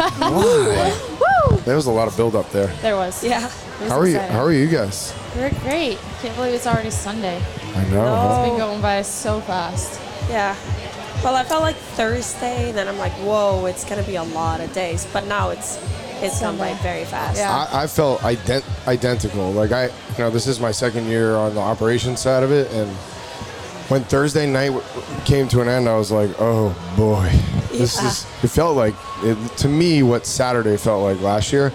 Why? There was a lot of build up there. There was. Yeah. It was How are you? exciting. How are you guys? We're great. Can't believe it's already Sunday. I know. huh? It's been going by so fast. Yeah. Well, I felt like Thursday, and then I'm like, whoa, it's gonna be a lot of days. But now it's it's gone by very fast. Yeah. I, I felt ident- identical. Like I, you know, this is my second year on the operations side of it, and when Thursday night came to an end, I was like, oh boy, this Yeah. is. It felt like it, to me what Saturday felt like last year,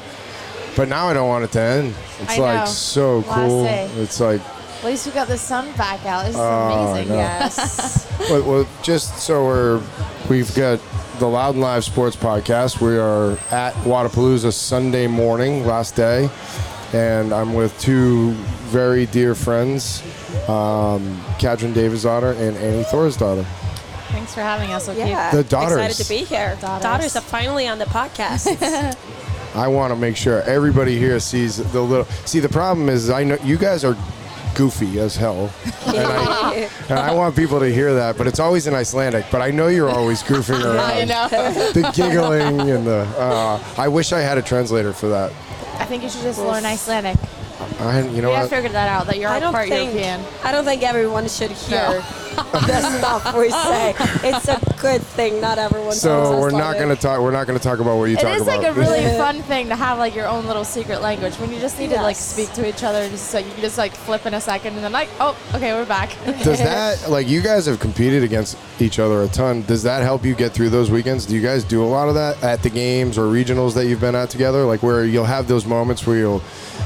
but now I don't want it to end. It's I like know. so cool. It's like At least we got the sun back out. This is Oh, amazing. Yes. well, well, just so we're, we've got the Loud and Live Sports Podcast. We are at Wodapalooza Sunday morning, last day, and I'm with two very dear friends, um, Katrin Davidsdottir and Annie Thorisdottir. Thanks for having us, O'Keefe. Yeah. The daughters. Excited to be here. Daughters. Daughters, are finally on the podcast. I want to make sure everybody here sees the little. See, the problem is, I know you guys are goofy as hell, and I, and I want people to hear that. But it's always in Icelandic. But I know you're always goofing around. I know. the giggling and the. Uh, I wish I had a translator for that. I think you should just learn Icelandic. I, you know We have what? figured that out, that you're I don't part think European. I don't think everyone should hear the stuff we say. It's a good thing not everyone. knows So we're not going to talk. We're not going to talk about what you It talk is about. like a really fun thing to have like your own little secret language when you just need to like speak to each other. And just so you can just like flip in a second and then like, oh, okay, we're back. Does that like you guys have competed against each other a ton? Does that help you get through those weekends? Do you guys do a lot of that at the games or regionals that you've been at together? Like where you'll have those moments where you'll,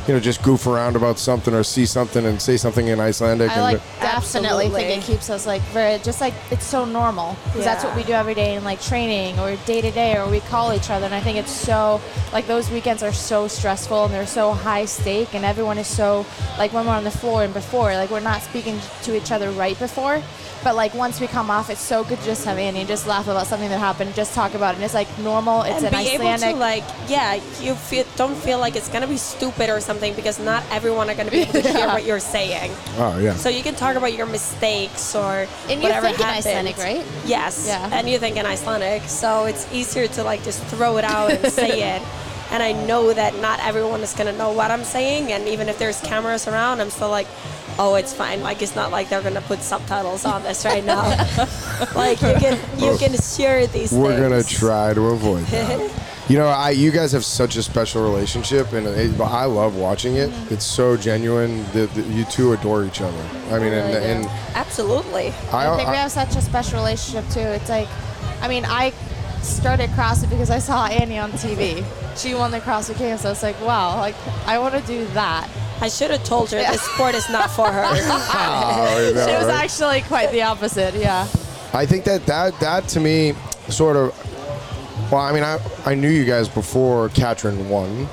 you know, just goof around about something or see something and say something in Icelandic. I and like definitely Absolutely. think it keeps us like very just like it's so normal because that's what we do every day in like training or day to day or we call each other and I think it's so like those weekends are so stressful and they're so high stake and everyone is so like when we're on the floor and before like we're not speaking to each other right before but like once we come off it's so good to just have Annie and just laugh about something that happened just talk about it and it's like normal it's and an be able Icelandic to like, yeah, you feel, don't feel like it's gonna be stupid or something because not everyone are gonna be able to hear what you're saying. oh yeah. So you can talk about your mistakes or and you whatever think in happened. Icelandic right Yes. Yeah. And you think in Icelandic, so it's easier to like just throw it out and say it. And I know that not everyone is gonna know what I'm saying, and even if there's cameras around, I'm still like, oh, it's fine. Like it's not like they're gonna put subtitles on this right now. like you can you can share these. We're gonna try to avoid that. You know, I you guys have such a special relationship, and it, I love watching it. Mm-hmm. It's so genuine. that that you two adore each other. I mean, and, really do. and Absolutely. I, I think we have such a special relationship too. It's like, I mean, I started CrossFit because I saw Annie on TV. She won the CrossFit Games, so was like, wow, like I want to do that. I should have told her this sport is not for her. Oh, I know, It was actually quite the opposite. Yeah. I think that that that to me sort of. Well, I mean, I I knew you guys before Katrin won.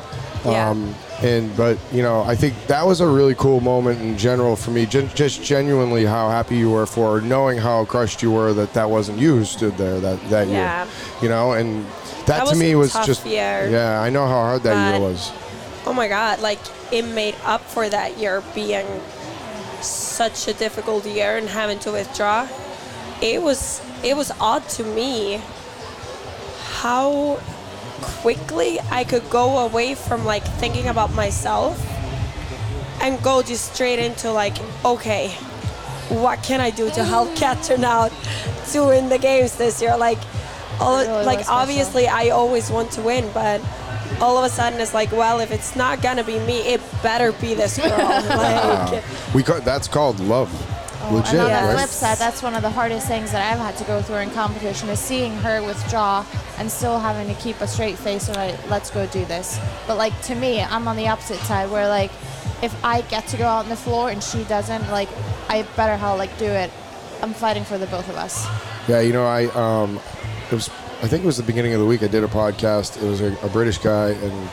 Yeah. Um, and but you know, I think that was a really cool moment in general for me. Gen- just genuinely how happy you were for knowing how crushed you were that that wasn't you who stood there that that Yeah. year. You know, and that, That to me was just year. yeah. I know how hard that year was. Oh my god, like it made up for that year being such a difficult year and having to withdraw. It was it was odd to me how quickly I could go away from like thinking about myself and go just straight into like, okay, what can I do to help turn out to win the games this year? Like, all, really like obviously I always want to win, but all of a sudden it's like, well, if it's not gonna be me, it better be this girl. like, We ca- that's called love. Legit, and on the right? flip side, that's one of the hardest things that I've had to go through in competition is seeing her withdraw and still having to keep a straight face and like, let's go do this. But like to me, I'm on the opposite side where like if I get to go out on the floor and she doesn't, like I better how like do it. I'm fighting for the both of us. Yeah, you know, I um, it was I think it was the beginning of the week. I did a podcast. It was a, a British guy, and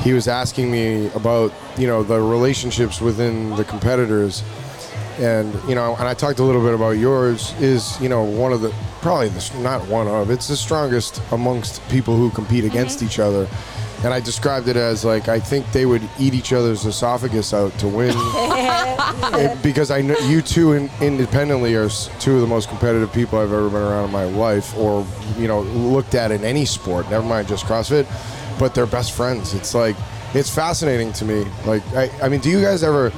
he was asking me about you know the relationships within the competitors, and you know, and I talked a little bit about yours. Is you know one of the probably the not one of it's the strongest amongst people who compete mm-hmm. against each other. And I described it as like I think they would eat each other's esophagus out to win, It- because I know you two in, independently are s- two of the most competitive people I've ever been around in my life, or you know looked at in any sport. Never mind just CrossFit, but they're best friends. It's like it's fascinating to me. Like I, I mean, do you guys ever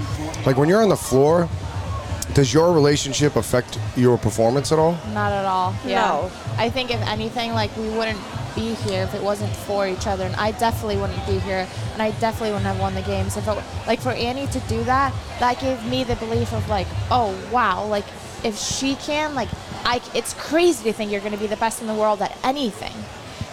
like when you're on the floor? Does your relationship affect your performance at all? Not at all. Yeah. No. I think if anything, like we wouldn't be here if it wasn't for each other, and I definitely wouldn't be here, and I definitely wouldn't have won the games if it, like for Annie to do that. That gave me the belief of like, oh wow, like if she can, like I, it's crazy to think you're going to be the best in the world at anything.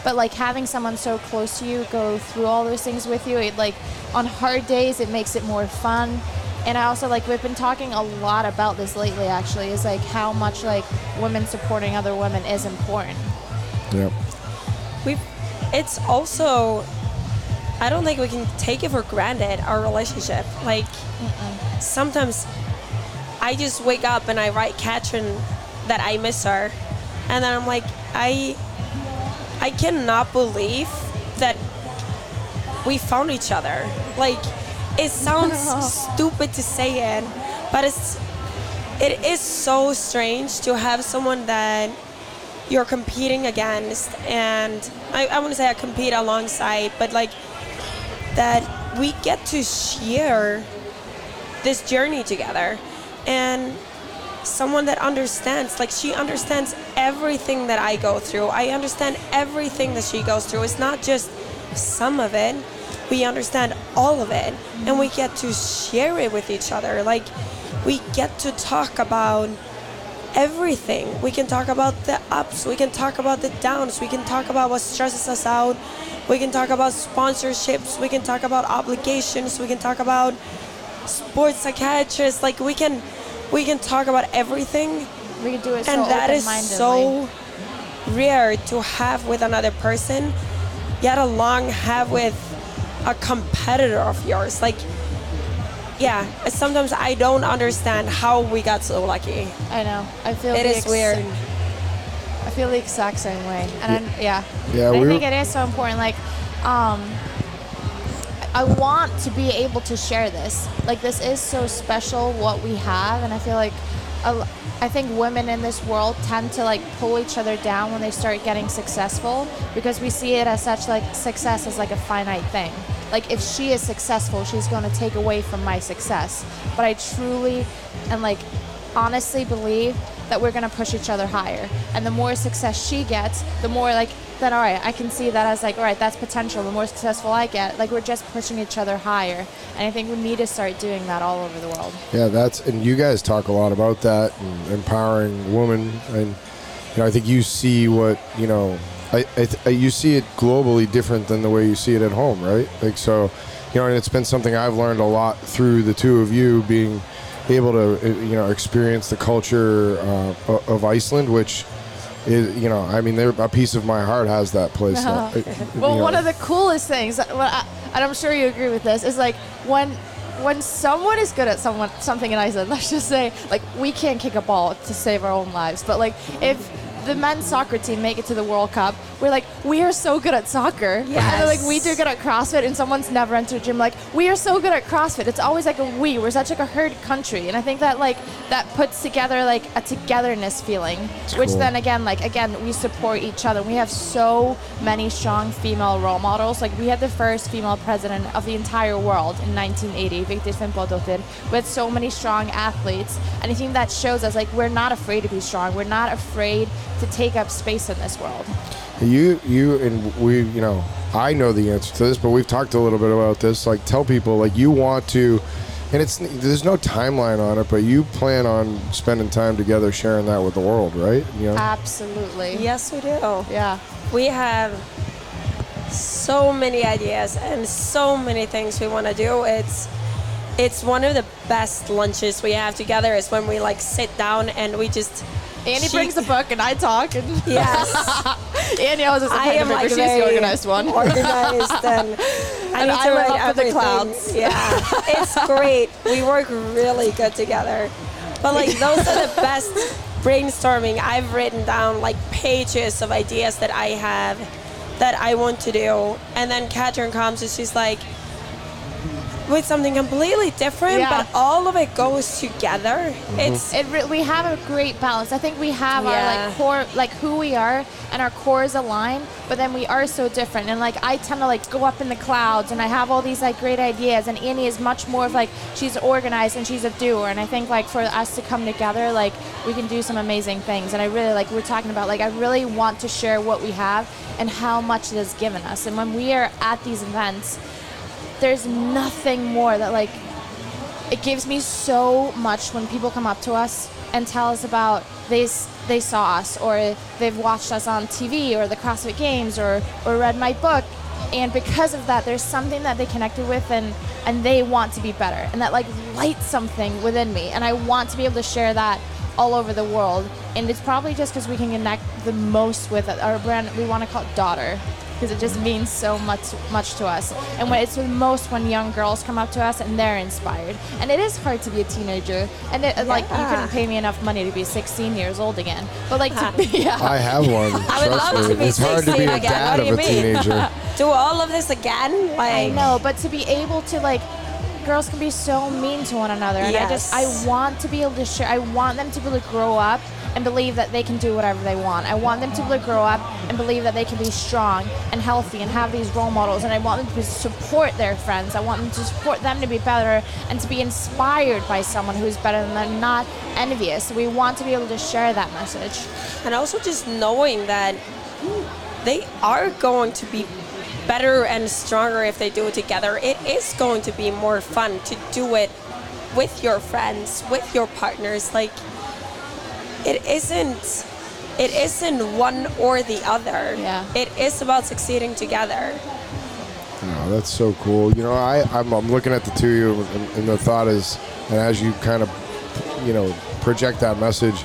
But like having someone so close to you go through all those things with you, it like on hard days it makes it more fun. And I also like we've been talking a lot about this lately actually is like how much like women supporting other women is important. Yeah. We've, it's also, I don't think we can take it for granted, our relationship. Like, sometimes I just wake up and I write Katrin that I miss her. And then I'm like, I, I cannot believe that we found each other. Like, it sounds stupid to say it, but it's, it is so strange to have someone that you're competing against and I, I want to say I compete alongside but like that we get to share this journey together. And someone that understands like she understands everything that I go through. I understand everything that she goes through. It's not just some of it. We understand all of it and we get to share it with each other. Like we get to talk about everything. We can talk about the ups, we can talk about the downs, we can talk about what stresses us out, we can talk about sponsorships, we can talk about obligations, we can talk about sports psychiatrists. Like we can we can talk about everything We can do it so and that is so rare to have with another person, yet along have with a competitor of yours. Like yeah, sometimes I don't understand how we got so lucky. I know. I feel It the is ex- weird. I feel the exact same way, and I'm, yeah, Yeah, I think were- it is so important. Like, um, I want to be able to share this. Like, this is so special what we have, and I feel like, a l- I think women in this world tend to like pull each other down when they start getting successful because we see it as such like success as like a finite thing. Like if she is successful, she's going to take away from my success. But I truly and like honestly believe that we're going to push each other higher. And the more success she gets, the more like then all right, I can see that as like all right, that's potential. The more successful I get, like we're just pushing each other higher. And I think we need to start doing that all over the world. Yeah, that's and you guys talk a lot about that and empowering women, and you know I think you see what you know. I, I th- you see it globally different than the way you see it at home, right? Like so, you know, and it's been something I've learned a lot through the two of you being able to uh, you know experience the culture uh, of Iceland, which is you know I mean they're, a piece of my heart has that place. Well, you one of the coolest things, well, I, and I'm sure you agree with this, is like when when someone is good at someone something in Iceland. Let's just say, like we can't kick a ball to save our own lives, but like if the men's soccer team make it to the World Cup, we're like, we are so good at soccer. And then, like we do Yes. good at CrossFit, and someone's never entered a gym. Like we are so good at CrossFit. It's always like a we. We're such like a herd country, and I think that like that puts together like a togetherness feeling, which cool. then again, like again, we support each other. We have so many strong female role models. Like we had the first female president of the entire world in 1980, Victor Vigdis Finnbogadóttir, with so many strong athletes. And I think that shows us like we're not afraid to be strong. We're not afraid to take up space in this world. You, you, and we, you know, I know the answer to this, but we've talked a little bit about this. Like, tell people, like, you want to, and it's there's no timeline on it, but you plan on spending time together, sharing that with the world, right? You know, Absolutely. Yes, we do. Yeah. We have so many ideas and so many things we want to do. It's it's one of the best lunches we have together is when we like sit down and we just Annie She- brings the book and I talk and yes Annie always has a pen like she's the organized one. organized and I And need I to write up the clouds. Yeah, it's great. We work really good together. But like those are the best brainstorming. I've written down like pages of ideas that I have that I want to do, and then Katrin comes and she's like with something completely different, Yeah. but all of it goes together. Mm-hmm. It's It re- we have a great balance. I think we have our like core, like who we are, and our cores align. But then we are so different. And like I tend to like go up in the clouds, and I have all these like great ideas. And Annie is much more of like she's organized and she's a doer. And I think like for us to come together, like we can do some amazing things. And I really like we're talking about like I really want to share what we have and how much it has given us. And when we are at these events, there's nothing more that like it gives me so much when people come up to us and tell us about they they saw us or they've watched us on TV or the CrossFit Games or or read my book. And because of that there's something that they connected with and and they want to be better and that like lights something within me. And I want to be able to share that all over the world. And it's probably just because we can connect the most with it. our brand we want to call it daughter because it just means so much much to us. And when it's the most when young girls come up to us and they're inspired. And it is hard to be a teenager. And it, like you couldn't pay me enough money to be 16 years old again. But like to yeah. I have one. I would love me. to be it's hard to be 16 a again. dad What of do a mean? teenager. do all of this again. Like I know, but to be able to like girls can be so mean to one another and I just I want to be able to share I want them to be able to grow up and believe that they can do whatever they want. I want them to grow up and believe that they can be strong and healthy and have these role models and I want them to support their friends. I want them to support them to be better and to be inspired by someone who's better than them, not envious. We want to be able to share that message. and also just knowing that they are going to be better and stronger if they do it together. It is going to be more fun to do it with your friends, with your partners. Like it isn't it isn't one or the other. Yeah. It is about succeeding together. No, that's so cool. You know, I, I'm, I'm looking at the two of you, and, and the thought is, and as you kind of, you know, project that message,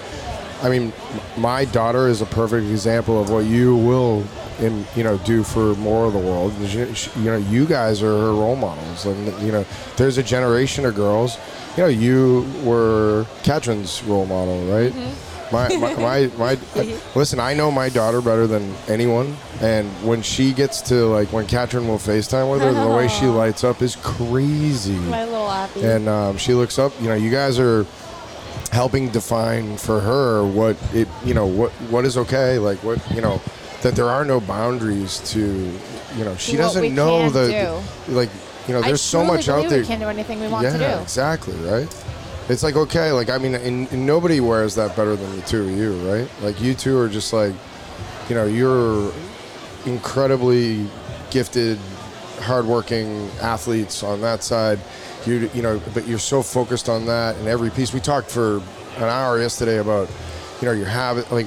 I mean, my daughter is a perfect example of what you will, in you know, do for more of the world. She- she- You know, you guys are her role models, and you know, there's a generation of girls. You know, you were Katrin's role model, right? Mm-hmm. My, my, my, my listen, I know my daughter better than anyone. And when she gets to, like, when Katrin will FaceTime with her, the way she lights up is crazy. My little Abby. And um, she looks up, you know, you guys are helping define for her what it, you know, what what is okay. Like, what, you know, that there are no boundaries to, you know, she What doesn't know the, like, you know, I there's so much out there. We can do anything we want yeah, to do. exactly, right? It's like okay, like I mean, and, and nobody wears that better than the two of you, right? Like you two are just like, you know, you're incredibly gifted, hardworking athletes on that side. You you know, but you're so focused on that and every piece. We talked for an hour yesterday about, you know, your habit. Like,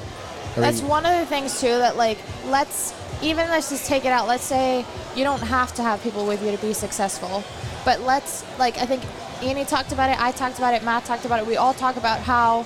I That's mean, one of the things too that like let's even let's just take it out. Let's say you don't have to have people with you to be successful, but let's like I think Annie talked about it, I talked about it, Matt talked about it. We all talk about how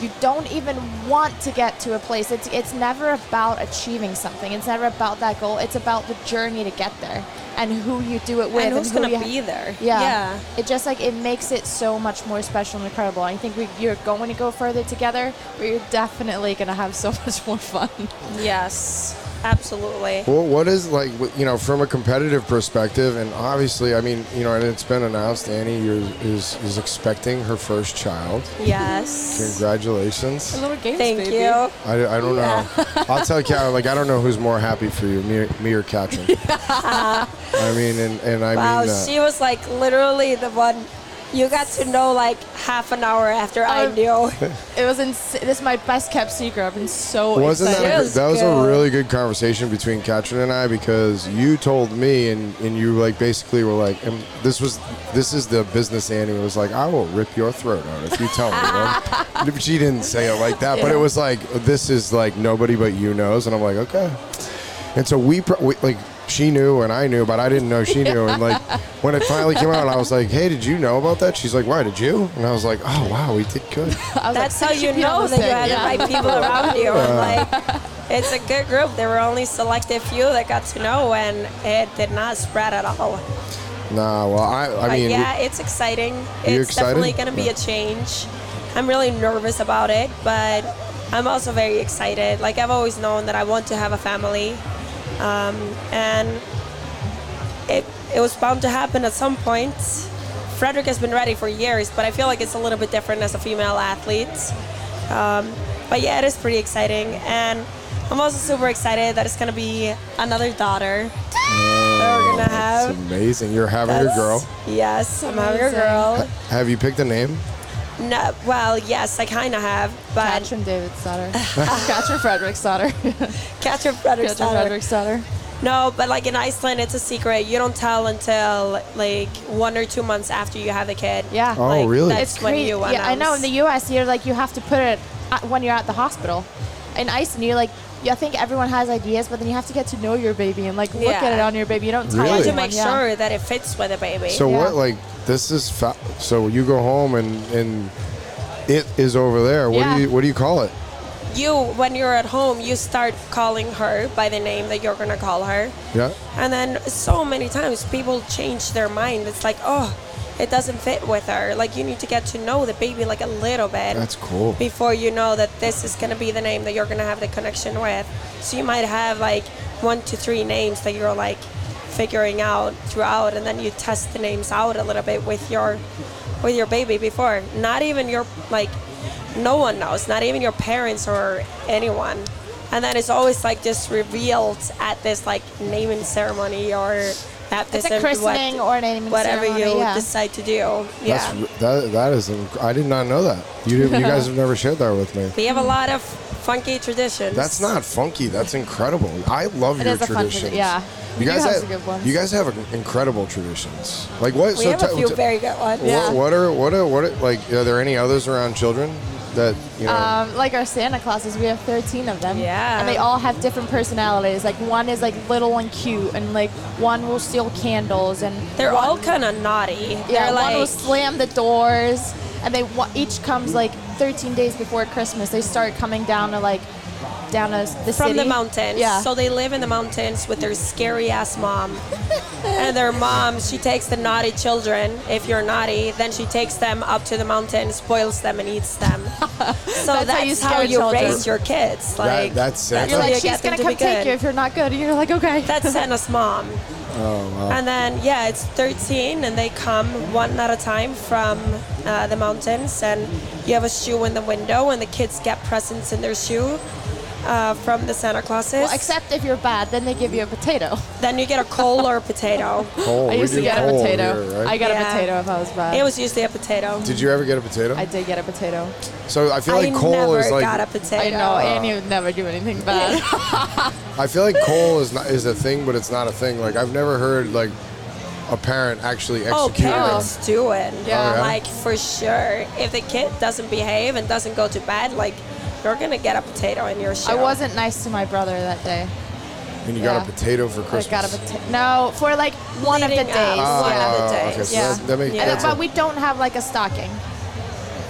you don't even want to get to a place. It's it's never about achieving something. It's never about that goal. It's about the journey to get there and who you do it with and who's who gonna you be there? yeah. Yeah. It just like it makes it so much more special and incredible. I think we, you're going to go further together, but you're definitely going to have so much more fun. Yes. Absolutely. Well, what is like you know from a competitive perspective, and obviously, I mean, you know, and it's been announced Annie is is, is expecting her first child. Yes. Congratulations! little games, Thank baby. I, you. I don't know. I'll tell Kat, like I don't know who's more happy for you, me, me or Katrin. I mean, and, and I Wow, mean that. she was like literally the one you got to know like half an hour after I Um, knew. It was ins- this is my best kept secret. I've been so Wasn't that excited. a, It was that was a good. really good conversation between Katrin and I because you told me and, and you like basically were like and this was this is the business Annie was like I will rip your throat out if you tell me. one." she didn't say it like that, but it was like this is like nobody but you knows, and I'm like okay. And so we, pro- we like she knew and I knew, but I didn't know she knew. And like when it finally came out, I was like, "Hey, did you know about that?" She's like, "Why did you?" And I was like, "Oh wow, we did good." I was That's like, how you "Should be on know that you had Yeah. the right people around you. And like, it's a good group. There were only selected few that got to know, and it did not spread at all. Nah, well, I I But mean, yeah, it's exciting. You It's excited? definitely going to be Yeah. a change. I'm really nervous about it, but I'm also very excited. Like I've always known that I want to have a family, um, and it it was bound to happen at some point. Frederik has been ready for years, but I feel like it's a little bit different as a female athlete. Um, but yeah, it is pretty exciting, and I'm also super excited that it's gonna be another daughter that we're gonna It's have. amazing. You're having a That's- girl. Yes, I'm having a Amazing. girl. Have you picked a name? No, well, yes, I kind of have, but Katrin David's daughter. Katrin Frederick's daughter. Katrin Frederick's Katrin daughter. Frederick's daughter. No, but like in Iceland, it's a secret. You don't tell until like one or two months after you have the kid. Yeah. Oh, Like, really? That's It's when crazy. you Yeah, I know. In the U.S., you're like you have to put it at, when you're at the hospital. In Iceland, you're like, I think everyone has ideas, but then you have to get to know your baby and like look Yeah. at it on your baby. You don't tell Really? You have to make yeah. sure that it fits with the baby. So Yeah. what? Like this is fa- so you go home and and it is over there. What Yeah. do you what do you call it? you, when you're at home, you start calling her by the name that you're gonna call her, Yeah. and then so many times people change their mind. It's like, oh, it doesn't fit with her. Like you need to get to know the baby like a little bit. That's cool. before you know that this is to be the name that you're to have the connection with. So you might have like one to three names that you're like figuring out throughout, and then you test the names out a little bit with your with your baby before. Not even your like, no one knows. Not even your parents or anyone. And then it's always like just revealed at this like naming ceremony or at this It's a ev- christening or a naming whatever ceremony, you yeah. decide to do. Yeah. That's that that is I did not know that. You did, you guys have never shared that with me. we have a lot of funky traditions. That's not funky. That's incredible. I love It your is a fun traditions. yeah. You You guys have have good ones. you guys have incredible traditions. Like what? We have a t- few t- very good ones. Yeah. What, what are what are what are, like? Are there any others around children that you know? Um, like our Santa Clauses, we have 13 of them. Yeah. And they all have different personalities. Like one is like little and cute, and like one will steal candles, and They're one- all kind of naughty. yeah, They're one will like slam the doors, and they each comes like 13 days before Christmas. They start coming down to like down to the from city. the mountains. Yeah. So they live in the mountains with their scary ass mom. and their mom, she takes the naughty children. If you're naughty, then she takes them up to the mountains, spoils them, and eats them. So That's that's, how you how you raise your kids. Like that's that's You're how like, she's gonna to come take you if you're not good. And you're like, okay. That's Santa's mom. oh wow. And then, yeah, it's 13, and they come one at a time from uh, the mountains, and you have a shoe in the window, and the kids get presents in their shoe uh, from the Santa Clauses. well, except if you're bad, then they give you a potato. then you get a coal or a potato. Coal. I used to get a potato. here, right? I got Yeah. a potato if I was bad. It was usually a potato. Did you ever get a potato? I did get a potato. so I feel like I coal never is like got a potato. I know, and you would never do anything bad. I feel like coal is not is a thing, but it's not a thing. Like I've never heard like a parent actually Oh, execute. parents do it. Yeah. Oh, yeah? Like, for sure. If the kid doesn't behave and doesn't go to bed, like, you're going to get a potato in your shoe. I wasn't nice to my brother that day. and you got a potato for Christmas. I got a potato. No, for like one of the Leading days. up. Ah, one of the okay, days. so Yeah. that, that makes Yeah. And- that's but we don't have like a stocking.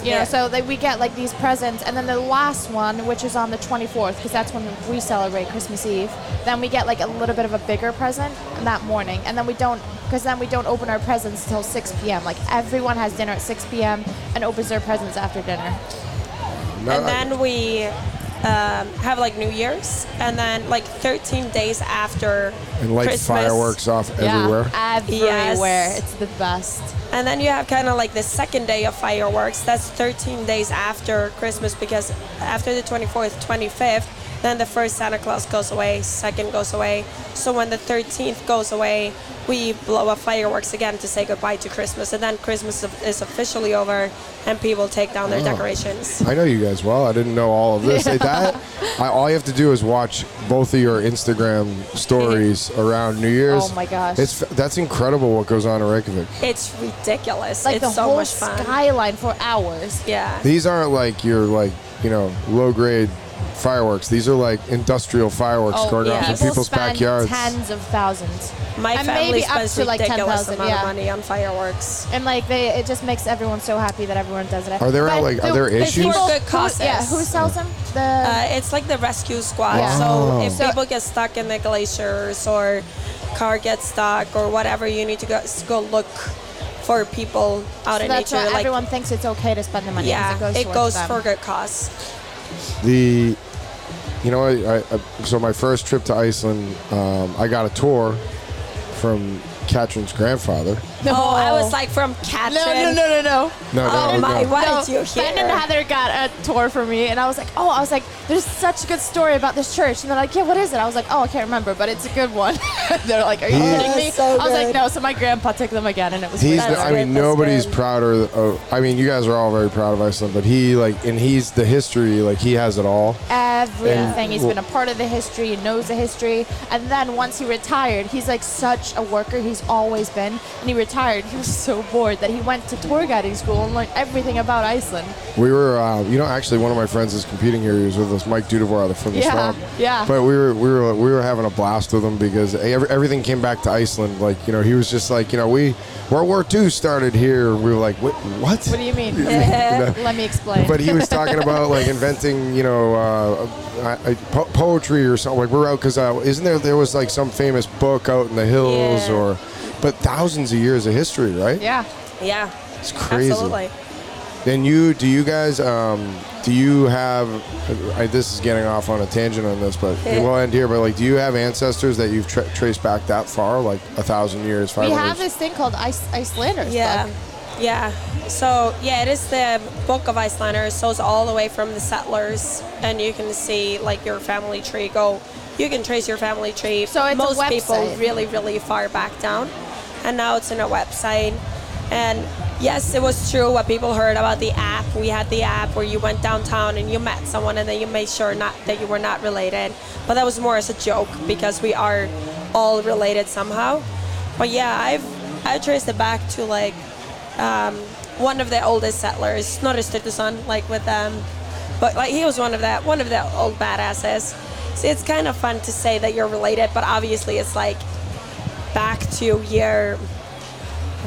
You Yeah. know, so that we get like these presents, and then the last one, which is on the 24th, because that's when we celebrate Christmas Eve. Then we get like a little bit of a bigger present that morning, and then we don't, because then we don't open our presents until 6 p.m. Like everyone has dinner at 6 p.m. and opens their presents after dinner. No, and I- then we um, have like New Year's, and then like 13 days after and light Christmas, fireworks off everywhere. Yeah, everywhere. Yes. It's the best. And then you have kind of like the second day of fireworks. That's 13 days after Christmas because after the 24th, 25th, then the first Santa Claus goes away, second goes away. So when the 13th goes away, we blow up fireworks again to say goodbye to Christmas. And then Christmas is officially over and people take down their Oh. decorations. I know you guys well. I didn't know all of this. Like that, I, all you have to do is watch both of your Instagram stories around New Year's. Oh my gosh. It's that's incredible what goes on in Reykjavik. It's ridiculous. Like it's the so whole much fun. skyline for hours. Yeah. These aren't like your like you know low grade fireworks. These are like industrial fireworks going yeah. off in Oh, people's spend backyards. Tens of thousands. My And family maybe up spends to, like, ridiculous 10,000, amount yeah. of money on fireworks. And like they, it just makes everyone so happy that everyone does it. Are there, But like, are the- there the issues? people For good who- yeah, who sells them? The Uh, it's like the rescue squad. Yeah. So Oh. if So- people get stuck in the glaciers or car gets stuck or whatever, you need to go, go look for people out So in that's nature. why like, everyone thinks it's okay to spend the money. yeah, because it goes them. for good cause. The, you know, I, I, so my first trip to Iceland, um, I got a tour from Katrin's grandfather. No. Oh, I was like from no, Katrin. no, no, no, no. No, Oh no, my! no. What no, did you hear? Ben and Heather got a tour for me, and I was like, oh, I was like, there's such a good story about this church. And they're like, yeah, what is it? I was like, oh, I can't remember, but it's a good one. they're like, are you He- kidding me? That's so I was like, no. So my grandpa took them again, and it was He's, really That's I mean, nobody's good. prouder of. I mean, you guys are all very proud of Iceland, but he like, and he's the history. Like, he has it all. everything. He's well- been a part of the history and knows the history. And then once he retired, he's like such a worker. He's always been. And he retired. Tired, he was so bored that he went to tour guiding school and learned everything about Iceland. We were, uh, you know, actually one of my friends is competing here. He was with us, Mike Dudevore from the Yeah, Swamp. yeah. But we were, we were, we were having a blast with him because everything came back to Iceland. Like, you know, he was just like, you know, we World War II started here. We were like, what? What? What do you mean? Yeah. Let me explain. but he was talking about like inventing, you know, uh, uh, po- poetry or something. Like we're out because uh, isn't there? There was like some famous book out in the hills, Yeah. or but thousands of years of history, right? yeah. Yeah, It's crazy. absolutely. And you, do you guys, um, do you have? I, this is getting off on a tangent on this, but Yeah. we'll end here. But like, do you have ancestors that you've tra- traced back that far, like a thousand years, five We have this thing called Ice Icelanders. Yeah. book. Yeah. So, yeah, it is the Book of Icelanders. So it's all the way from the settlers. And you can see, like, your family tree go. You can trace your family tree. So it's a Most people really, really far back down. And now it's in a website. And yes, it was true what people heard about the app. We had the app where you went downtown and you met someone and then you made sure not that you were not related. But that was more as a joke because we are all related somehow. But yeah, I've I traced it back to like um, one of the oldest settlers, not Sturluson, like with them. But like he was one of that one of the old badasses. So it's kind of fun to say that you're related, but obviously it's like back to year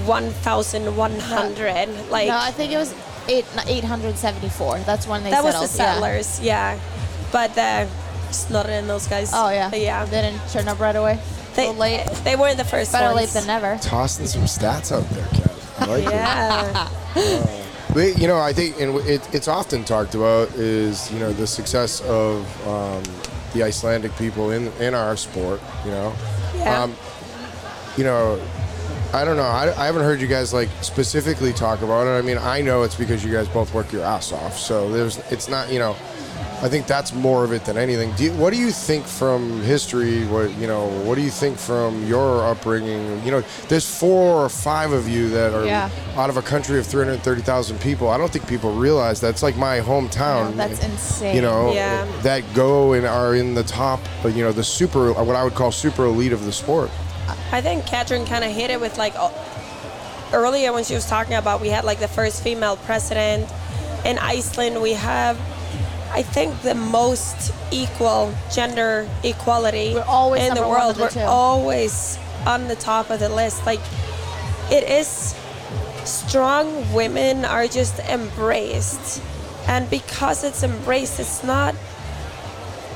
1100. Like No, I think it was eight, 874. That's when they that was the settlers, yeah. But the Snorri and those guys. Oh yeah. yeah. They didn't turn up right away. They, Little late. they weren't the first Better late than never. Tossing some stats out there, Kat. I like it. Yeah. But, you know, I think, and it, it's often talked about is you know the success of um, the Icelandic people in in our sport. You know, Yeah. um, you know, I don't know. I, I haven't heard you guys like specifically talk about it. I mean, I know it's because you guys both work your ass off. So there's, it's not, you know. I think that's more of it than anything. Do you, what do you think from history? What you know? What do you think from your upbringing? You know, there's four or five of you that are Yeah. out of a country of 330,000 people. I don't think people realize that's like my hometown. No, that's insane. You know, Yeah. that go and are in the top. You know, the super, what I would call super elite of the sport. I think Katrin kind of hit it with like earlier when she was talking about we had like the first female president in Iceland. We have, I think, the most equal gender equality in the world. the We're two. always on the top of the list. Like it is strong women are just embraced, and because it's embraced, it's not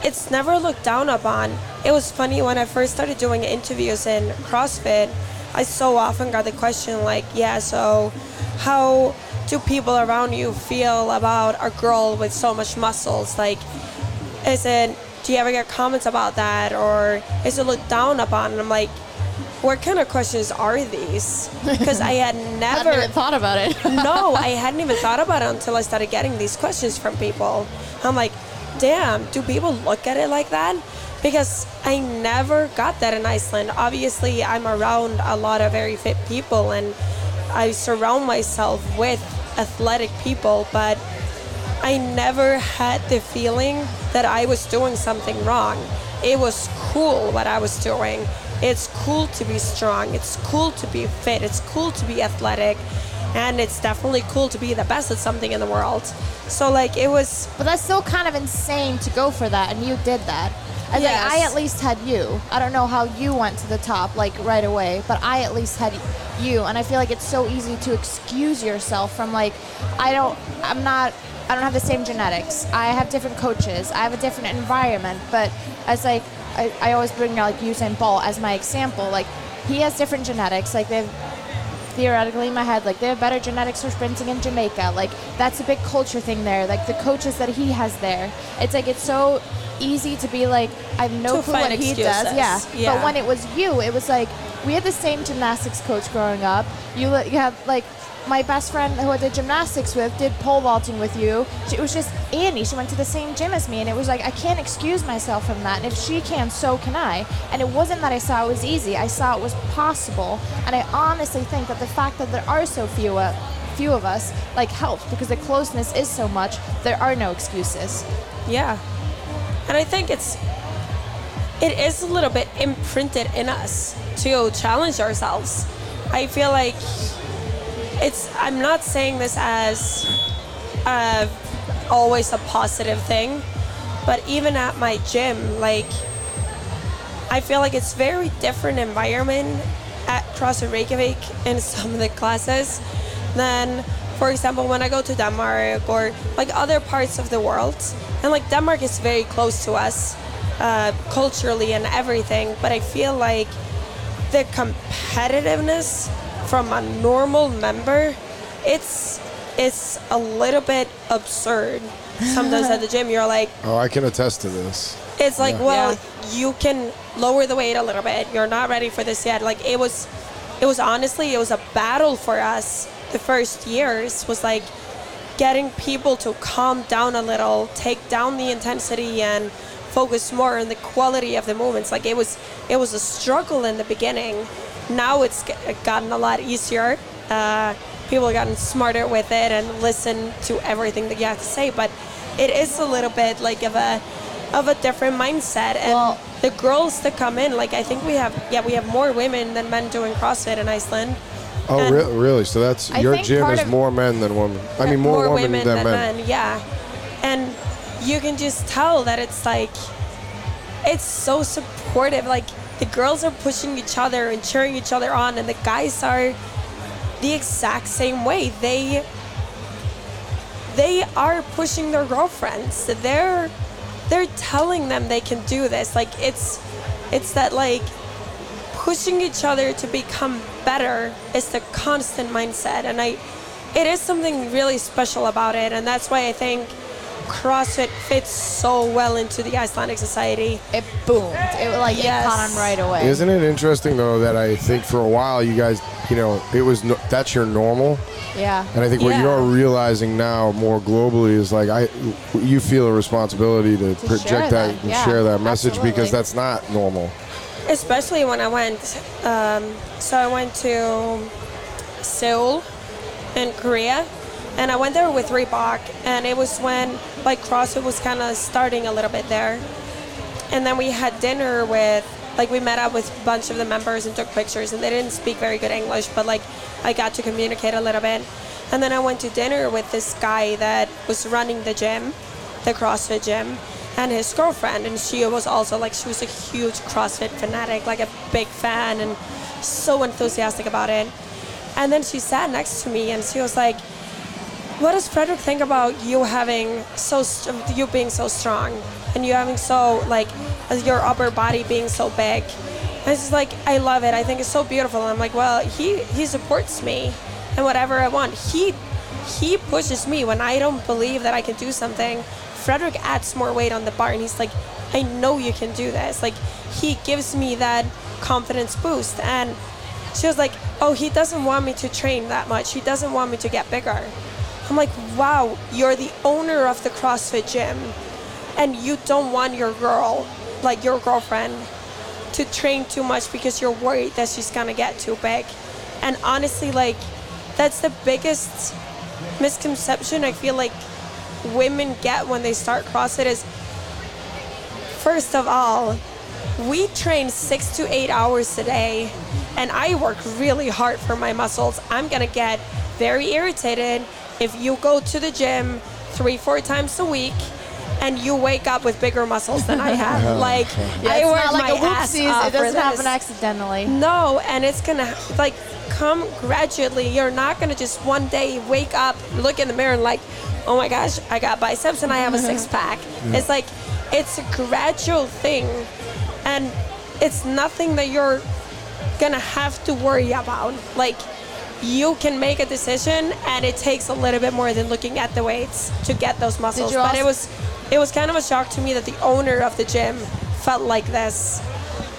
it's never looked down upon. It was funny when I first started doing interviews in CrossFit, I so often got the question like, yeah, so how do people around you feel about a girl with so much muscles? Like, is it, do you ever get comments about that or is it looked down upon? And I'm like, what kind of questions are these? Because I had I never even thought about it. no, I hadn't even thought about it until I started getting these questions from people. I'm like, damn, do people look at it like that? Because I never got that in Iceland. Obviously, I'm around a lot of very fit people and I surround myself with athletic people, but I never had the feeling that I was doing something wrong. It was cool what I was doing. It's cool to be strong. It's cool to be fit. It's cool to be athletic. And it's definitely cool to be the best at something in the world. So, like, it was, But that's still kind of insane to go for that, and you did that. I Yes. like I at least had you. I don't know how you went to the top like right away, but I at least had you, and I feel like it's so easy to excuse yourself from like I don't, I'm not, I don't have the same genetics. I have different coaches. I have a different environment. But as like I, I always bring like Usain Bolt as my example. Like he has different genetics. Like they've theoretically in my head, like they have better genetics for sprinting in Jamaica. Like that's a big culture thing there. Like the coaches that he has there, it's like it's so easy to be like I have no To clue what find he does. Yeah. Yeah. But when it was you, it was like we had the same gymnastics coach growing up. You you have like my best friend who I did gymnastics with did pole vaulting with you. She, it was just Annie. She went to the same gym as me, and it was like I can't excuse myself from that. And if she can, so can I. And it wasn't that I saw it was easy. I saw it was possible. And I honestly think that the fact that there are so few. Uh, few of us like helps because the closeness is so much there are no excuses Yeah. And I think it's it is a little bit imprinted in us to challenge ourselves. I feel like it's I'm not saying this as uh, always a positive thing, but even at my gym, like I feel like it's very different environment at CrossFit Reykjavik in some of the classes than, for example, when I go to Denmark or like other parts of the world. And like Denmark is very close to us uh, culturally and everything, but I feel like the competitiveness from a normal member, it's it's a little bit absurd. Sometimes at the gym, you're like, Oh, I can attest to this. it's like, Yeah. well, Yeah. you can lower the weight a little bit. You're not ready for this yet. Like it was, it was honestly, it was a battle for us. The first years was like getting people to calm down a little, take down the intensity, and focus more on the quality of the movements. Like it was, it was a struggle in the beginning. Now it's gotten a lot easier. Uh, people have gotten smarter with it and listen to everything that you have to say. But it is a little bit like of a of a different mindset and Well- the girls that come in like i think we have yeah we have more women than men doing crossfit in iceland Oh, And- re- really? So that's I your gym is more men than women. I mean, more, women, than, men. yeah and you can just tell that it's like it's so supportive like the girls are pushing each other and cheering each other on and the guys are the exact same way. They they are pushing their girlfriends. They're they're telling them they can do this. Like it's it's that like pushing each other to become better is the constant mindset and i it is something really special about it and that's why i think crossfit fits so well into the icelandic society it boomed it like Yes. it caught on right away Isn't it interesting though that I think for a while you guys, you know, it was no, that's your normal, yeah and I think what Yeah. you're realizing now more globally is like I, you feel a responsibility to, share project that, that, and yeah, share that message because that's not normal. especially when I went. Um, so I went to Seoul in Korea, and I went there with Reebok, and it was when like CrossFit was kind of starting a little bit there, and then we had dinner with. Like we met up with a bunch of the members and took pictures, and they didn't speak very good English, but like I got to communicate a little bit. And then I went to dinner with this guy that was running the gym, the CrossFit gym, and his girlfriend. And she was also like, she was a huge CrossFit fanatic, like a big fan, and so enthusiastic about it. And then she sat next to me and she was like, what does Frederik think about you having so you being so strong and you having so like your upper body being so big? And it's just like I love it. I think it's so beautiful. I'm like, well, he he supports me and whatever I want. He he pushes me when I don't believe that I can do something. Frederik adds more weight on the bar and he's like, I know you can do this. Like he gives me that confidence boost and she was like, Oh, he doesn't want me to train that much. He doesn't want me to get bigger. I'm like, wow, you're the owner of the CrossFit gym, and you don't want your girl, like your girlfriend, to train too much because you're worried that she's gonna get too big. And honestly, like, that's the biggest misconception I feel like women get when they start CrossFit is first of all, we train six to eight hours a day, and I work really hard for my muscles. I'm gonna get very irritated if you go to the gym three, four times a week and you wake up with bigger muscles than I have. Oh, like, Yeah, I it's work not like my a ass whoopsies. off It for doesn't happen this. accidentally. No, and it's gonna like come gradually. You're not gonna just one day wake up, look in the mirror, and like, oh my gosh, I got biceps and I have a six pack. It's like it's a gradual thing, and it's nothing that you're gonna have to worry about. Like you can make a decision and it takes a little bit more than looking at the weights to get those muscles. you But it was it was kind of a shock to me that the owner of the gym felt like this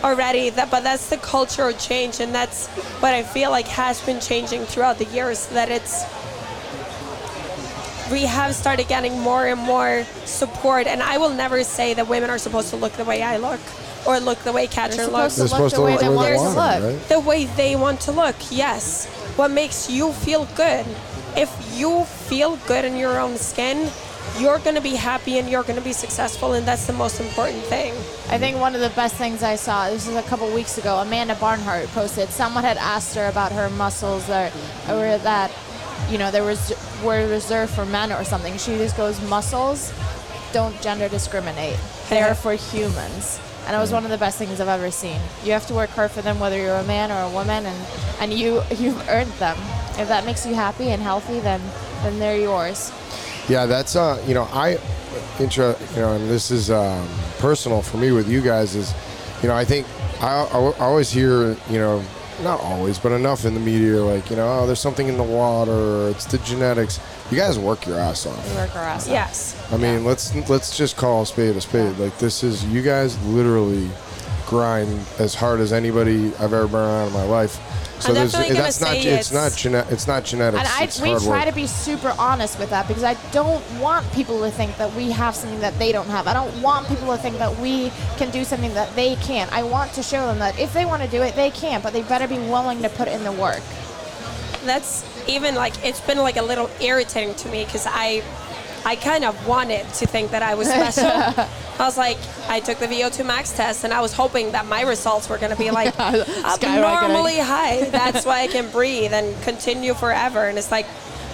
already that but that's the cultural change and that's what I feel like has been changing throughout the years that it's we have started getting more and more support and I will never say that women are supposed to look the way I look or look the way Katrin looks They're supposed to look the way they want, look. right? the way they want to look. Yes. What makes you feel good. If you feel good in your own skin, you're going to be happy and you're going to be successful, and that's the most important thing. I think one of the best things I saw, this was a couple weeks ago, Amanda Barnhart posted, someone had asked her about her muscles that, or that, you know, there was were reserved for men or something. She just goes, muscles don't gender discriminate. They're for humans. And it was one of the best things I've ever seen. You have to work hard for them whether you're a man or a woman and, and you you've earned them. If that makes you happy and healthy then then they're yours. Yeah, that's uh, you know, I intro, you know, and this is um, personal for me with you guys is, you know, I think I, I, I always hear, you know, not always, but enough in the media, like you know, oh, there's something in the water, it's the genetics. You guys work your ass off. We work our ass off. Yes. I mean, let's let's just call a spade a spade. Like this is you guys literally grind as hard as anybody I've ever been around in my life. So I'm there's definitely gonna that's not it's, it's- not gene- it's not genetics. And I, it's we hard try work. to be super honest with that because I don't want people to think that we have something that they don't have. I don't want people to think that we can do something that they can't. I want to show them that if they want to do it, they can, but they better be willing to put in the work. That's even like, it's been like a little irritating to me because I. I kind of wanted to think that I was special. I was like, I took the VO2 max test and I was hoping that my results were going to be like uh, Skyrocketing. abnormally high. That's why I can breathe and continue forever. And it's like,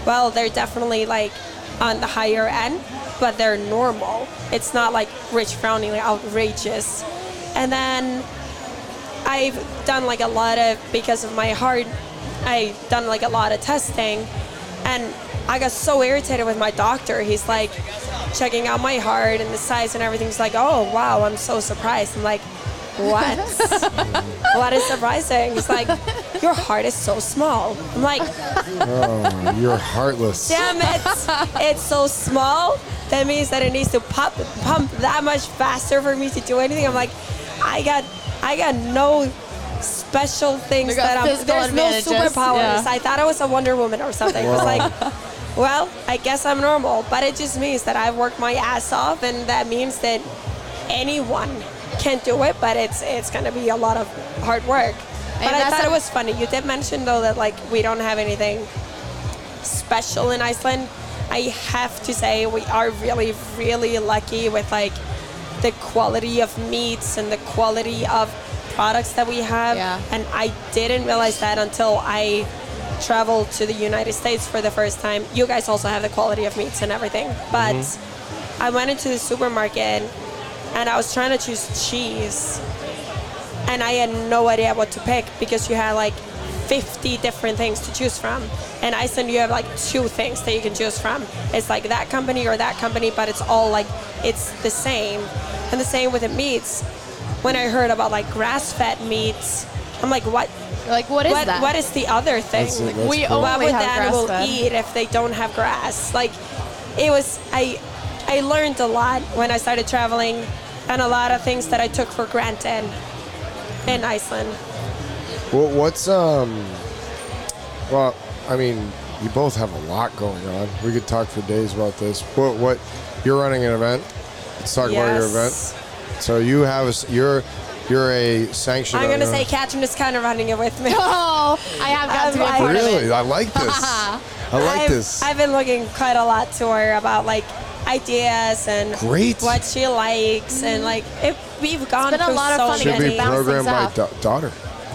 well, they're definitely like on the higher end, but they're normal. It's not like Rich Froning, like outrageous. And then I've done like a lot of because of my heart. I've done like a lot of testing, and I got so irritated with my doctor. He's like checking out my heart and the size and everything. He's like, "Oh wow, I'm so surprised." I'm like, "What? what is surprising?" He's like, "Your heart is so small." I'm like, Oh, you're heartless. "Damn it! It's so small. That means that it needs to pump pump that much faster for me to do anything." I'm like, "I got I got no." Special things that I'm physical there's no superpowers. yeah. I thought I was a Wonder Woman or something. It was like, well, I guess I'm normal, but it just means that I've worked my ass off, and that means that anyone can do it, but it's it's gonna be a lot of hard work. But I thought it was funny. You did mention though that like we don't have anything special in Iceland. I have to say we are really really lucky with like the quality of meats and the quality of products that we have. Yeah. And I didn't realize that until I traveled to the United States for the first time. You guys also have the quality of meats and everything. But mm-hmm. I went into the supermarket and I was trying to choose cheese. And I had no idea what to pick because you had like 50 different things to choose from. In Iceland, you have like two things that you can choose from. It's like that company or that company, but it's all like, it's the same. And the same with the meats. When I heard about like grass fed meats, I'm like, what? Like, what is what, that? what is the other thing? That's that's We cool. what would the have animal grass-fed. eat if they don't have grass? Like, it was I, I learned a lot when I started traveling, and a lot of things that I took for granted in Iceland. Well, what's um? Well, I mean, you both have a lot going on. We could talk for days about this. What? What? You're running an event. Let's talk about your event. Yes. So you have a. s- You're. You're a sanctioned. I'm gonna uh, say Katrin is kind of running it with me. Oh, I have got to be a I'm- part of Really, it. I like this. I like I've, this. I've been looking quite a lot to her about like ideas and Great. what she likes and like it, we've gone been a through lot of so fun to Should get be many. bounce programmed by things da- daughter.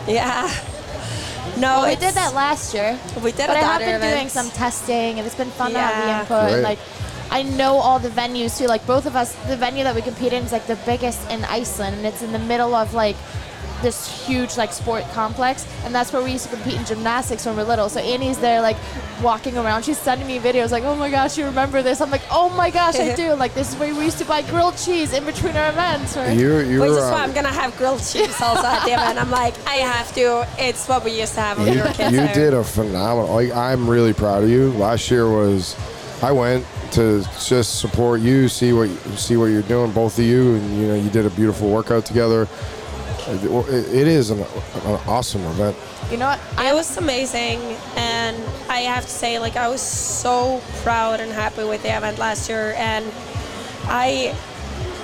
Yeah. No, Well, we it's- did that last year. We did But a I have daughter been doing some testing, and it's been fun to have the Yeah. input. Great. And like, I know all the venues too. Like both of us, the venue that we compete in is like the biggest in Iceland, and it's in the middle of like this huge like sport complex, and that's where we used to compete in gymnastics when we are little. So Annie's there like walking around. She's sending me videos like, "Oh my gosh, you remember this?" I'm like, "Oh my gosh, I do!" Like this is where we used to buy grilled cheese in between our events. Or, You're, you're, Which is uh, why I'm gonna have grilled cheese also at the event. I'm like, I have to. It's what we used to have when we were kids. you did a phenomenal. Like I'm really proud of you. Last year was, I went to just support you, see what see what you're doing, both of you, and you know you did a beautiful workout together. It, it is an, an awesome event. you know what? It was amazing, and I have to say, like, I was so proud and happy with the event last year, and I,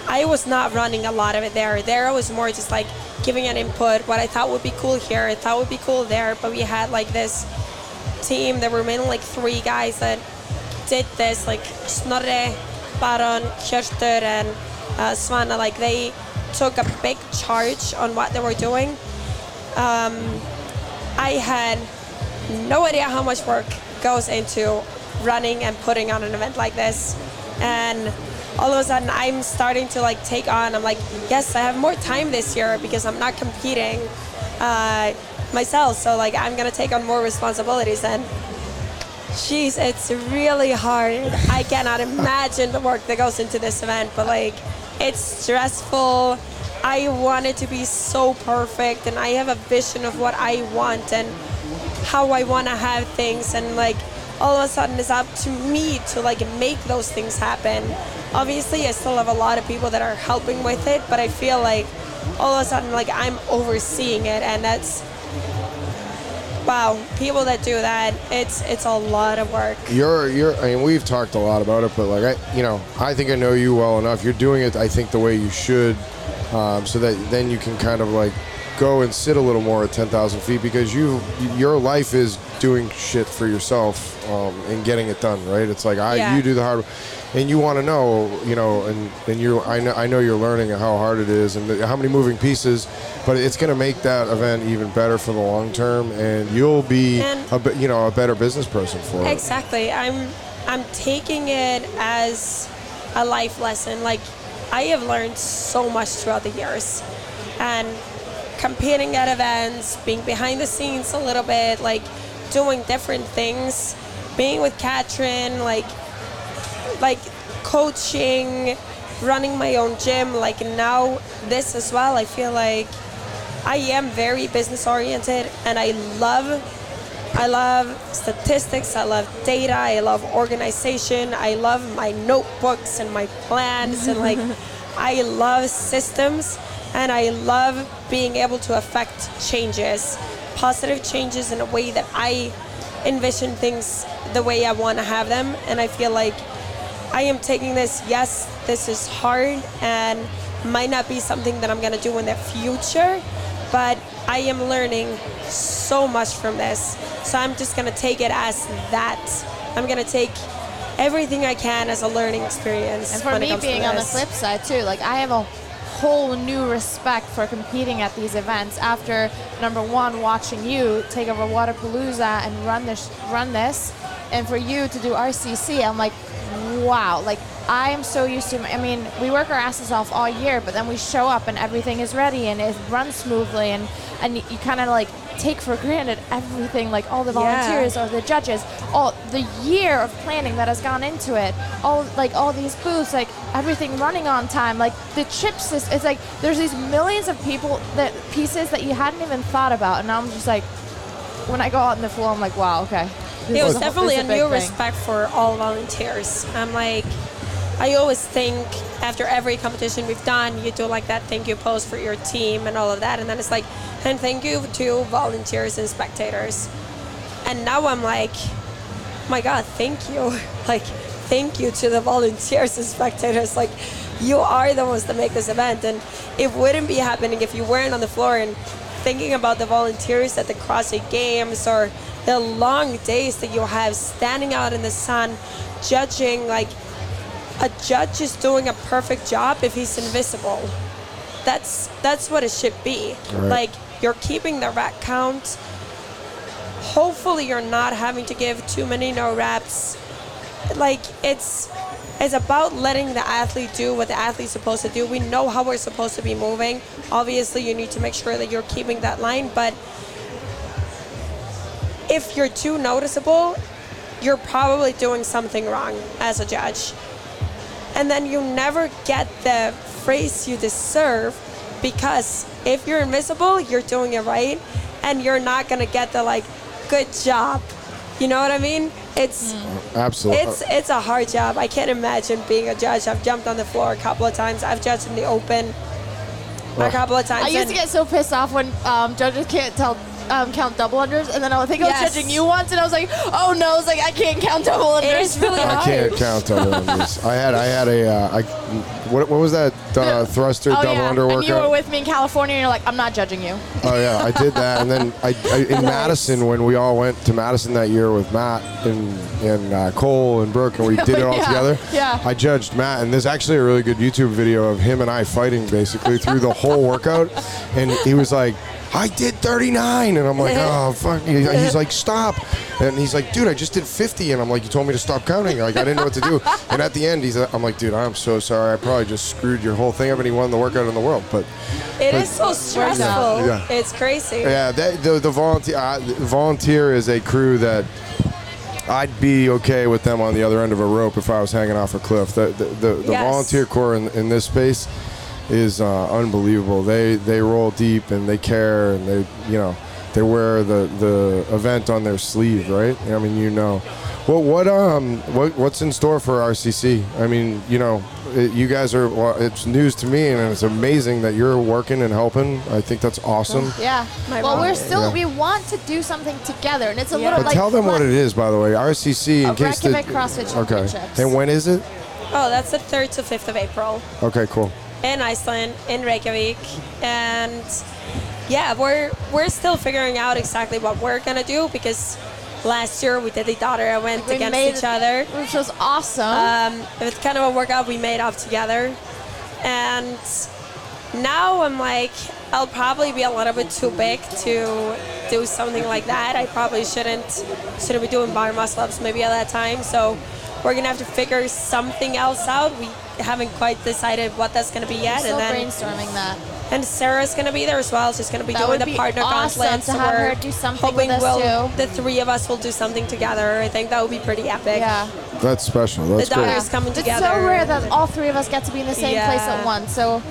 I was not running a lot of it there. There, I was more just like giving an input, what I thought would be cool here, I thought would be cool there, but we had like this team. There were mainly like three guys that did this, like Snorre, Baron, Hjörtur, and uh, Svana. Like they took a big charge on what they were doing. Um, I had no idea how much work goes into running and putting on an event like this. And all of a sudden I'm starting to like take on, I'm like, yes, I have more time this year because I'm not competing uh, myself. So like I'm gonna take on more responsibilities and Jeez, it's really hard. I cannot imagine the work that goes into this event, but like, it's stressful. I want it to be so perfect, and I have a vision of what I want and how I want to have things, and like, all of a sudden, it's up to me to like make those things happen. Obviously, I still have a lot of people that are helping with it, but I feel like all of a sudden, like, I'm overseeing it, and that's wow, people that do that, it's it's a lot of work. You're you're. I mean, we've talked a lot about it, but like I, you know, I think I know you well enough. You're doing it, I think, the way you should, um, so that then you can kind of like go and sit a little more at 10,000 feet because you your life is doing shit for yourself um, and getting it done, right? It's like I Yeah. you do the hard, and you want to know, you know, and and you I know I know you're learning how hard it is and how many moving pieces, but it's going to make that event even better for the long term, and you'll be And- a you know a better business person for it. Exactly. I'm I'm taking it as a life lesson. Like I have learned so much throughout the years. And competing at events, being behind the scenes a little bit, like doing different things, being with Katrin, like like coaching, running my own gym, like now this as well. I feel like I am very business oriented and I love I love statistics, I love data, I love organization, I love my notebooks and my plans and like I love systems and I love being able to affect changes, positive changes in a way that I envision things the way I want to have them and I feel like I am taking this, yes, this is hard and might not be something that I'm going to do in the future, but I am learning so much from this. So I'm just going to take it as that. I'm going to take everything I can as a learning experience. And for me, being on the flip side too, like I have a whole new respect for competing at these events after number one, watching you take over Wodapalooza and run this, run this, and for you to do RCC, I'm like, wow, like I am so used to. I mean, we work our asses off all year, but then we show up and everything is ready and it runs smoothly, and and you kind of like take for granted everything, like all the Yeah. volunteers or the judges, all the year of planning that has gone into it, all like all these booths, like everything running on time, like the chips. It's like there's these millions of people that pieces that you hadn't even thought about, and now I'm just like, when I go out on the floor, I'm like, wow, okay. This it was definitely this a new thing. respect for all volunteers. I'm like, I always think after every competition we've done, you do like that thank you post for your team and all of that, and then it's like, and thank you to volunteers and spectators. And now I'm like, my God, thank you. Like, thank you to the volunteers and spectators. Like, you are the ones that make this event, and it wouldn't be happening if you weren't on the floor and thinking about the volunteers at the CrossFit Games or the long days that you have standing out in the sun, judging. Like, a judge is doing a perfect job if he's invisible. That's that's what it should be. Right. Like, you're keeping the rep count. Hopefully, you're not having to give too many no reps. Like, it's It's about letting the athlete do what the athlete's supposed to do. We know how we're supposed to be moving. Obviously, you need to make sure that you're keeping that line, but if you're too noticeable, you're probably doing something wrong as a judge. And then you never get the praise you deserve because if you're invisible, you're doing it right and you're not going to get the like good job. You know what I mean? It's Absolutely. it's it's a hard job. I can't imagine being a judge. I've jumped on the floor a couple of times. I've judged in the open a couple of times. I used to get so pissed off when um, judges can't tell um, count double unders, and then I think I was Yes. judging you once, and I was like, oh no, I was like, I can't count double unders. It is really I hard. can't count double unders. I had I had a uh, I, what, what was that uh, thruster Oh double yeah, under and you were with me in California, and you're like, I'm not judging you. Oh yeah, I did that, and then I, I in Madison when we all went to Madison that year with Matt and and uh, Cole and Brooke, and we did it all Yeah, together. yeah. I judged Matt, and there's actually a really good YouTube video of him and I fighting basically through the whole workout, and he was like. I did 39, and I'm like, oh fuck. He- He's like, stop, and he's like, dude, I just did 50, and I'm like, you told me to stop counting. Like, I didn't know what to do. And at the end, he's, I'm like, dude, I'm so sorry. I probably just screwed your whole thing up, and he won the workout in the world. But It is so stressful. Yeah. It's crazy. yeah, that, the the volunteer uh, volunteer is a crew that I'd be okay with them on the other end of a rope if I was hanging off a cliff. The the, the, the Yes. volunteer corps in, in this space is uh, unbelievable. They they roll deep and they care and they you know they wear the, the event on their sleeve, right? I mean, you know. Well, what um what what's in store for RCC? I mean, you know, it, you guys are well, it's news to me and it's amazing that you're working and helping. I think that's awesome. Yeah. My well, mom. we're still Yeah. we want to do something together, and it's a Yeah. little But like. tell them what let- it is, by the way. RCC, in Uh, case the Reykjavik CrossFit okay. And when is it? Oh, that's the 3rd to 5th of April Okay, cool. In Iceland, in Reykjavik. And yeah, we're we're still figuring out exactly what we're to do because last year we did the daughter event We against each it- other. which was awesome. Um, was kind of a workout we made up together. And now I'm like, I'll probably be a little bit too big to do something like that. I probably shouldn't shouldn't be doing bar muscle ups maybe at that time. So we're gonna have to figure something else out. We haven't quite decided what that's gonna be yet. still and then brainstorming that. and Sarah's gonna be there as well. She's gonna be That doing the partner awesome gauntlets. to so have we're her do something hoping with us we'll, too. the three of us will do something together. I think that would be pretty epic. Yeah. That's special. That's The great. daughters coming it's so rare that all three of us get to be in the same place at once. So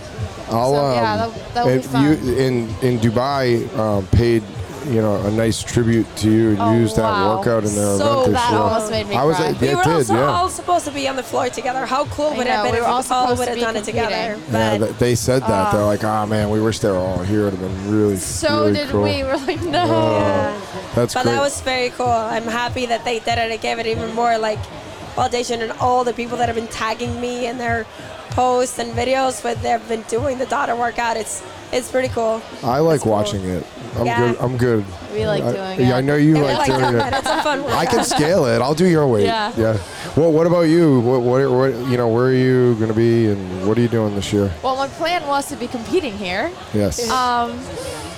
I'll, So, yeah, um, that- that would be fun. You, in in Dubai, um, paid you know a nice tribute to you and Oh, used that wow. workout in their So event this that year. almost made me I was cry. at- We were did, also yeah. all supposed to be on the floor together. How cool would it have been we if were we all all supposed would to have be done it together? yeah, But they said that. They're like, "Ah, man, we wish they were all here. It'd have been really, so really did cool." we. We're like, no. yeah. That's But great. that was very cool. I'm happy that they did it. It gave it even more like validation and all the people that have been tagging me in their posts and videos where they've been doing the daughter workout. It's it's pretty cool. I like cool. watching it. I'm Yeah. good. I'm good. We like I, doing yeah, I know you like like doing doing it. it. It's a fun workout. I can scale it. I'll do your weight. Yeah. Yeah. Well, what about you? What, what, what you know? Where are you going to be, and what are you doing this year? Well, my plan was to be competing here. Yes. Um,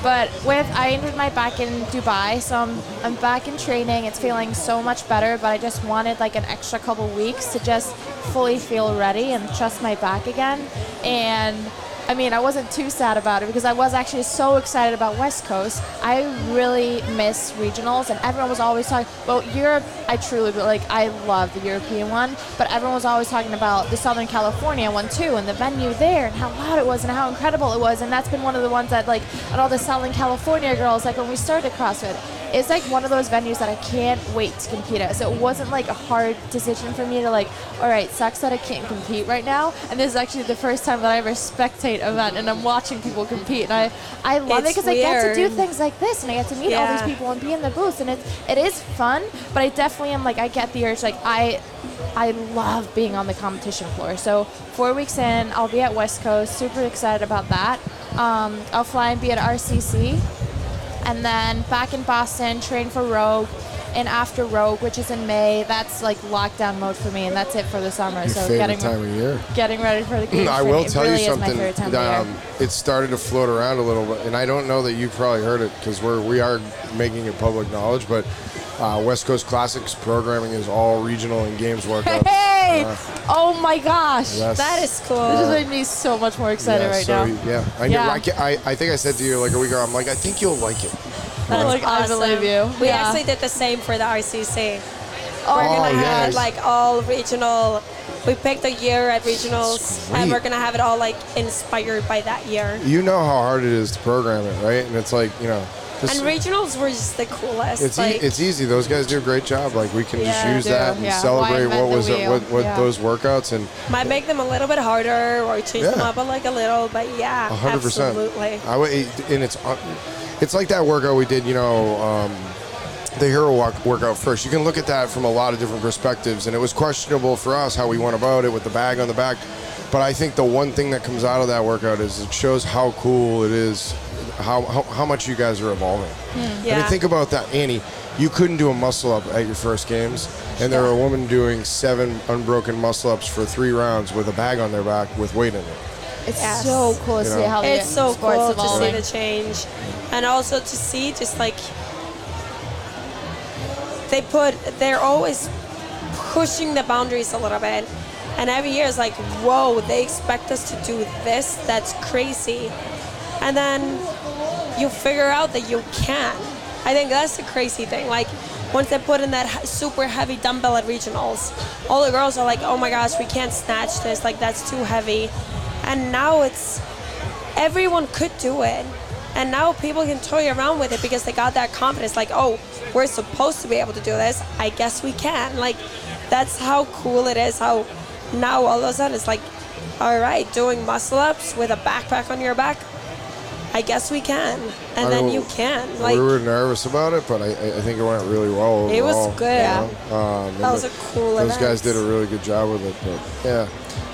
but with I injured my back in Dubai, so I'm, I'm back in training. It's feeling so much better, but I just wanted like an extra couple weeks to just fully feel ready and trust my back again. And I mean, I wasn't too sad about it because I was actually so excited about West Coast. I really miss regionals, and everyone was always talking. Well, Europe, I truly like I love the European one, but everyone was always talking about the Southern California one too, and the venue there, and how loud it was, and how incredible it was. And that's been one of the ones that like, and all the Southern California girls, like when we started CrossFit, it's like one of those venues that I can't wait to compete at. So it wasn't like a hard decision for me to like, all right, sucks that I can't compete right now. And this is actually the first time that I ever spectate event and I'm watching people compete. And I, I love it because I get to do things like this and I get to meet all these people and be in the booth. And it's, it is fun, but I definitely am like, I get the urge, like I, I love being on the competition floor. So four weeks in, I'll be at West Coast. Super excited about that. Um, I'll fly and be at RCC and then back in Boston, train for Rogue, and after Rogue, which is in May, that's like lockdown mode for me, and that's it for the summer. Your so favorite getting time of year. getting ready for the games. I will it tell really you Is my something. favorite time of the Um, year. it started to float around a little bit, and I don't know that you probably heard it because we're we are making it public knowledge. But uh, West Coast Classics programming is all regional and games workouts. Hey! Uh, oh my gosh! yes. That is cool. This cool. just made me so much more excited yeah, right so, now. Yeah, I, knew, Yeah. I, I, I think I said to you like a week ago. I'm like, I think you'll like it. That's Like, I awesome. believe you. We Yeah. actually did the same for the ICC. Oh, We're gonna Oh, have yes. like all regional. We picked a year at regionals, and we're gonna have it all like inspired by that year. You know how hard it is to program it, right? And it's like you know, this, And regionals were just the coolest. it's like, e- it's easy. Those guys do a great job. Like we can Yeah, just use that and yeah. celebrate what was wheel? what, what Yeah. those workouts and might make them a little bit harder or change them up a, like a little, but yeah, hundred percent. absolutely. I would, and it's uh, it's like that workout we did. You know, um, the hero walk workout first. You can look at that from a lot of different perspectives, and it was questionable for us how we went about it with the bag on the back. But I think the one thing that comes out of that workout is it shows how cool it is, how how, how much you guys are evolving. Hmm. I mean, think about that, Annie. You couldn't do a muscle up at your first games, and there were a woman doing seven unbroken muscle ups for three rounds with a bag on their back with weight in it. It's Yes. so cool to You see how the It's so sports cool to see the change, and also to see just like they put, they're always pushing the boundaries a little bit, and every year it's like, whoa, they expect us to do this. That's crazy, and then you figure out that you can. I think that's the crazy thing. Like once they put in that super heavy dumbbell at regionals, all the girls are like, "Oh my gosh, we can't snatch this. Like that's too heavy." And now it's everyone could do it. And now people can toy around with it because they got that confidence like, "Oh, we're supposed to be able to do this. I guess we can." Like that's how cool it is how now all of a sudden it's like, "All right, doing muscle ups with a backpack on your back. I guess we can." And I then will- you can. Like we were nervous about it, but I, I think it went really well. It was overall, good. you know? Um, That was the- a cool Those event. guys did a really good job with it. But yeah,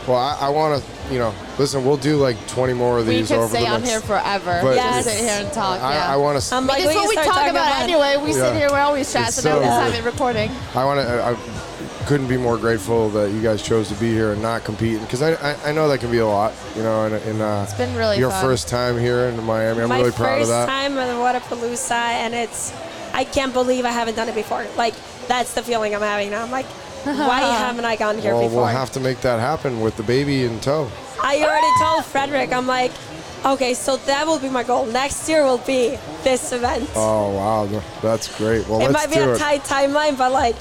well, I, I want to, you know, listen. We'll do like 20 more of these We these could over stay on here forever. But Yes. Just sit here and talk. I, yeah. I want to. I'm But like, it's we what we talk about about- anyway. We Yeah. sit here, we're always chat, It's so now we so just have it recording. I want to. I, couldn't be more grateful that you guys chose to be here and not compete because I, I, I know that can be a lot you know And, in uh, It's been really your fun. first time here in Miami I'm my really proud of that. first that time at Wodapalooza, and it's I can't believe I haven't done it before. Like that's the feeling I'm having now. I'm like, why haven't I gone here well before? we'll have to make that happen with the baby in tow I already told Frederik, I'm like, okay, so that will be my goal. Next year will be this event. oh wow that's great well it let's might be do a it tight timeline, but like,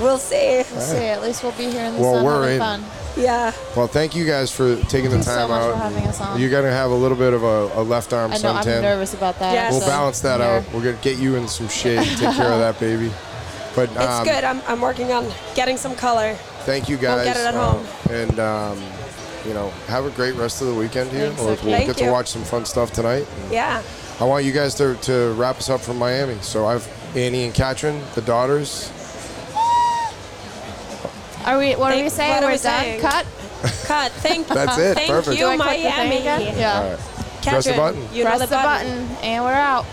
we'll see. We'll see. At least we'll be here in the Well, sun we're having in. fun. Yeah. well thank you guys for taking the you so time much out for having us on. you're gonna have a little bit of a, a left arm I know I'm nervous about that. Yes. we'll so balance that out We're gonna get you in some shade take care of that baby but It's um, good. I'm, I'm working on getting some color. Thank you guys. We'll get it at uh, home. And um, you know, have a great rest of the weekend here. Thanks, We'll, we'll Thank get to watch some fun stuff tonight. Yeah. I want you guys to, to wrap us up from Miami. So I've Annie and Katrin, the daughters. Are we? What are we saying? what are We're we done. saying? Cut. Cut. Thank That's it. Thank Perfect. you, Do I click the thing Miami. again? Yeah. All right. Katrin, Press the button. You know Press the the button, and we're out.